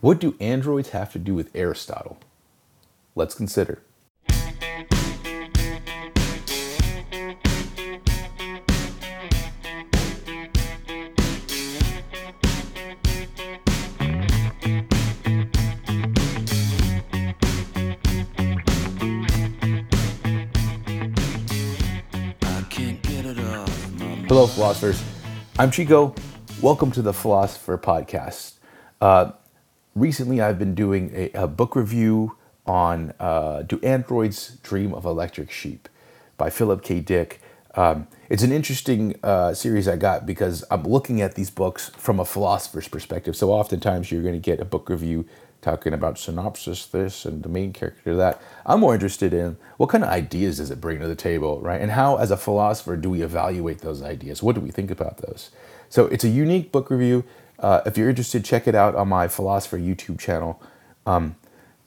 What do androids have to do with Aristotle? Let's consider. Hello, philosophers. I'm Chico. Welcome to the Philosopher Podcast. Uh, recently, I've been doing a, a book review on uh, Do Androids Dream of Electric Sheep by Philip K. Dick. Um, it's an interesting uh, series I got because I'm looking at these books from a philosopher's perspective. So, oftentimes, you're going to get a book review talking about synopsis this and the main character that. I'm more interested in what kind of ideas does it bring to the table, right? And how, as a philosopher, do we evaluate those ideas? What do we think about those? So it's a unique book review. Uh, if you're interested, check it out on my philosopher YouTube channel. Um,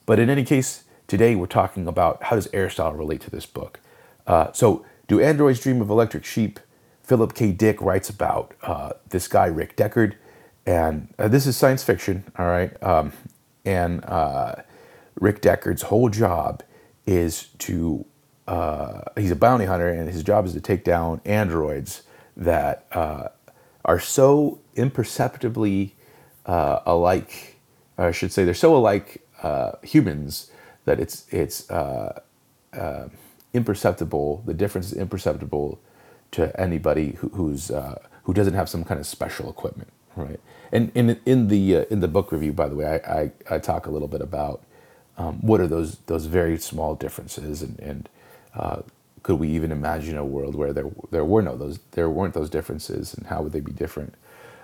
but in any case, today we're talking about how does Aristotle relate to this book. Uh, so, do androids dream of electric sheep? Philip K. Dick writes about uh, this guy Rick Deckard, and uh, this is science fiction. All right, um, and uh, Rick Deckard's whole job is to uh, he's a bounty hunter, and his job is to take down androids that are so imperceptibly uh, alike. I should say they're so alike uh, humans that it's it's uh, imperceptible. The difference is imperceptible to anybody who, who's who doesn't have some kind of special equipment, right? And in in the uh, in the book review, by the way, I, I, I talk a little bit about um, what are those those very small differences, and and uh, could we even imagine a world where there there were no those there weren't those differences, and how would they be different?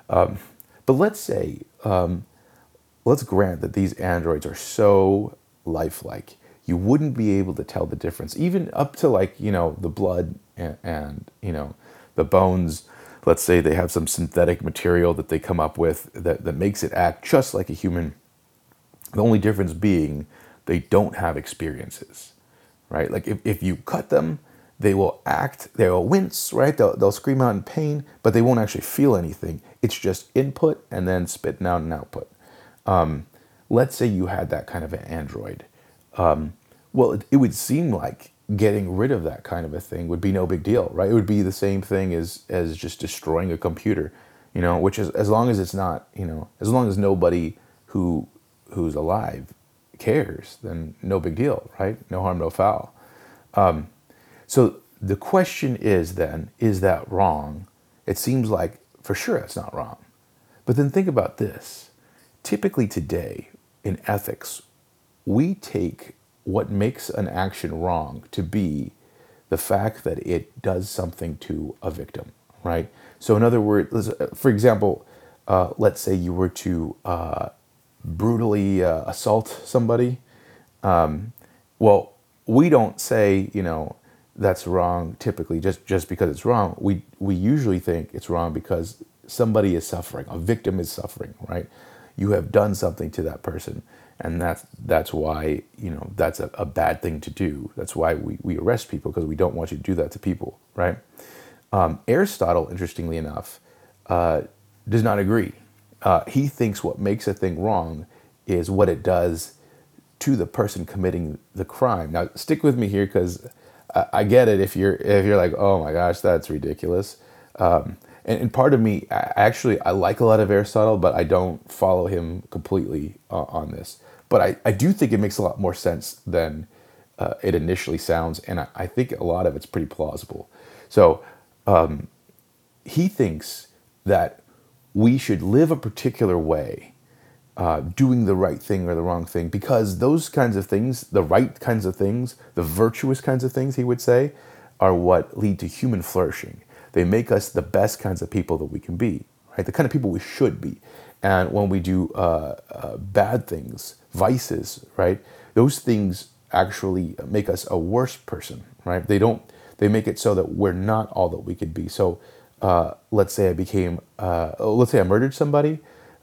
Um, but let's say um, let's grant that these androids are so lifelike, you wouldn't be able to tell the difference, even up to like you know the blood and, and you know the bones let's say they have some synthetic material that they come up with that, that makes it act just like a human. The only difference being they don't have experiences, right? Like if, if you cut them, they will act, they will wince, right? They'll, they'll scream out in pain, but they won't actually feel anything. It's just input and then spitting out an output. Um, let's say you had that kind of an android. Um, well, it, it would seem like getting rid of that kind of a thing would be no big deal, right? It would be the same thing as as just destroying a computer, you know, which is as long as it's not, you know, as long as nobody who who's alive cares, then no big deal, right? No harm, no foul. Um, so the question is then, is that wrong? It seems like for sure it's not wrong. But then think about this. Typically today in ethics, we take what makes an action wrong to be the fact that it does something to a victim, right? So, in other words, for example, uh, let's say you were to uh, brutally uh, assault somebody. Um, well, we don't say, you know, that's wrong typically just, just because it's wrong. We, we usually think it's wrong because somebody is suffering, a victim is suffering, right? You have done something to that person and that's that's why you know that's a, a bad thing to do that's why we, we arrest people because we don't want you to do that to people right um, aristotle interestingly enough uh, does not agree uh, he thinks what makes a thing wrong is what it does to the person committing the crime now stick with me here because I, I, get it if you're if you're like oh my gosh that's ridiculous um, and, and, part of me actually i like a lot of aristotle but i don't follow him completely uh, on this but I, I do think it makes a lot more sense than uh, it initially sounds, and I, I, think a lot of it's pretty plausible. So um, he thinks that we should live a particular way, uh, doing the right thing or the wrong thing, because those kinds of things, the right kinds of things, the virtuous kinds of things, he would say, are what lead to human flourishing. They make us the best kinds of people that we can be, right? The kind of people we should be. And when we do uh, uh, bad things, vices, right? Those things actually make us a worse person, right? They don't. They make it so that we're not all that we could be. So, uh, let's say I became, uh, let's say I murdered somebody.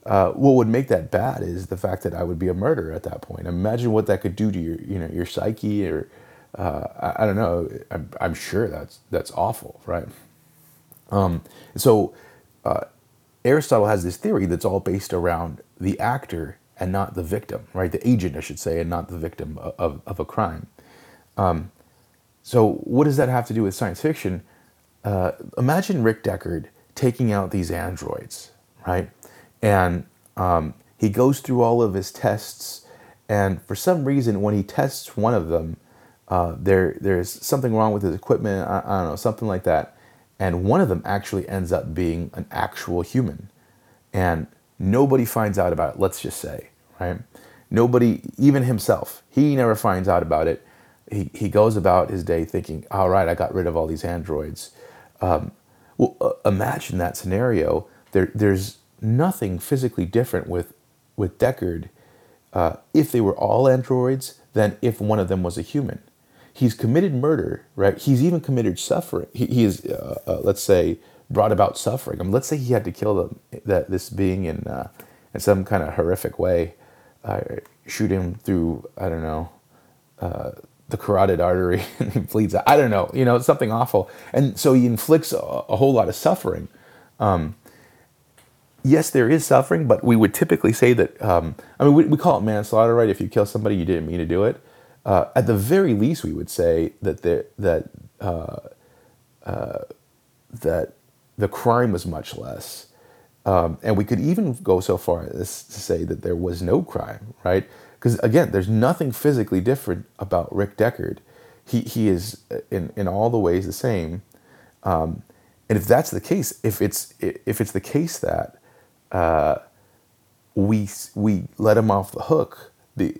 Uh, what would make that bad is the fact that I would be a murderer at that point. Imagine what that could do to your, you know, your psyche, or uh, I, I, don't know. I'm, I'm, sure that's that's awful, right? Um, so uh, Aristotle has this theory that's all based around the actor and not the victim, right? The agent, I should say, and not the victim of, of a crime. Um, so, what does that have to do with science fiction? Uh, imagine Rick Deckard taking out these androids, right? And um, he goes through all of his tests, and for some reason, when he tests one of them, uh, there there's something wrong with his equipment. I, I don't know, something like that, and one of them actually ends up being an actual human, and nobody finds out about it. Let's just say, right? Nobody, even himself, he never finds out about it. He he goes about his day thinking, "All right, I got rid of all these androids." Um, well, uh, imagine that scenario. There, there's nothing physically different with with Deckard uh, if they were all androids than if one of them was a human. He's committed murder, right? He's even committed suffering. He, he is, uh, uh, let's say, brought about suffering. I mean, let's say he had to kill them, that this being in uh, in some kind of horrific way, shoot him through I don't know uh, the carotid artery and he bleeds out. I don't know, you know, something awful. And so he inflicts a, a whole lot of suffering. Um, yes, there is suffering, but we would typically say that, um, I mean, we, we, call it manslaughter, right? If you kill somebody, you didn't mean to do it. Uh, at the very least, we would say that the, that, uh, uh, that the crime was much less. Um, and we could even go so far as to say that there was no crime, right? Because again, there's nothing physically different about Rick Deckard. He, he is in, in all the ways the same. Um, and if that's the case, if it's if it's the case that uh, we we let him off the hook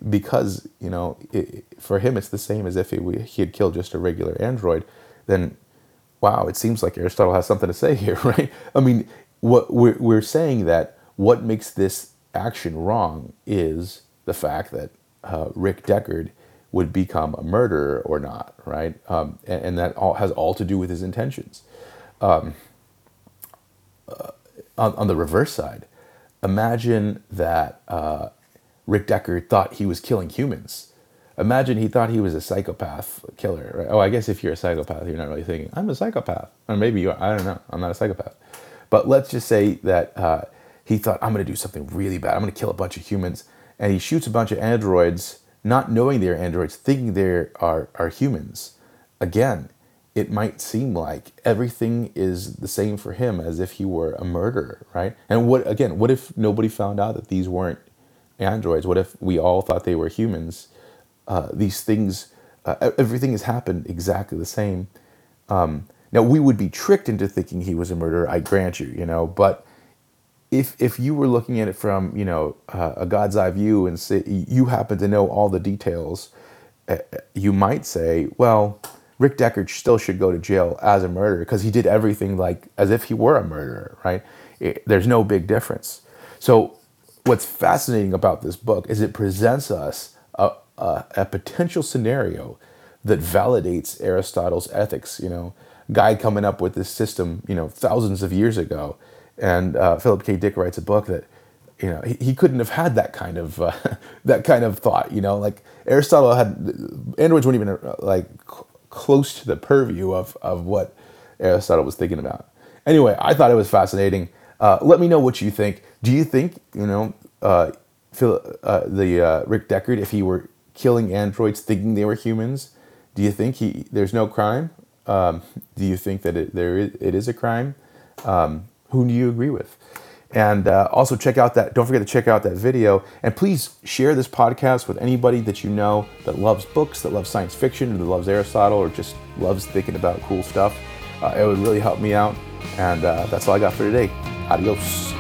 because you know it, for him it's the same as if he, he had killed just a regular android, then wow, it seems like Aristotle has something to say here, right? I mean, what we're we're saying that what makes this action wrong is the fact that uh, Rick Deckard would become a murderer or not, right? Um, and, and, that all has all to do with his intentions. Um, uh, on, on, the reverse side, imagine that uh, Rick Deckard thought he was killing humans. Imagine he thought he was a psychopath killer. Right? Oh, I guess if you're a psychopath, you're not really thinking, I'm a psychopath. Or maybe you are. I don't know. I'm not a psychopath. But let's just say that uh, he thought, I'm going to do something really bad. I'm going to kill a bunch of humans and he shoots a bunch of androids, not knowing they're androids, thinking they are, are humans. Again, it might seem like everything is the same for him as if he were a murderer, right? And what again, what if nobody found out that these weren't androids? What if we all thought they were humans? Uh, these things, uh, everything has happened exactly the same. Um, now we would be tricked into thinking he was a murderer. I grant you, you know, but if if you were looking at it from you know uh, a God's eye view and say you happen to know all the details, uh, you might say, well, Rick Deckard still should go to jail as a murderer because he did everything like as if he were a murderer, right? It, there's no big difference. So what's fascinating about this book is it presents us a, a, a potential scenario that validates Aristotle's ethics. You know, guy coming up with this system, you know, thousands of years ago and uh, Philip K. Dick writes a book that you know he, he couldn't have had that kind of uh, that kind of thought. You know, like Aristotle had androids weren't even uh, like close to the purview of of what Aristotle was thinking about. Anyway, I thought it was fascinating. Uh, let me know what you think. Do you think you know uh, Phil, uh, the uh, Rick Deckard if he were killing androids thinking they were humans? Do you think he there's no crime? Um, do you think that it, there is, it is a crime? Um, who do you agree with? And uh, also check out that, don't forget to check out that video. And please share this podcast with anybody that you know that loves books, that loves science fiction, or that loves Aristotle, or just loves thinking about cool stuff. Uh, it would really help me out. And uh, that's all I got for today. Adios.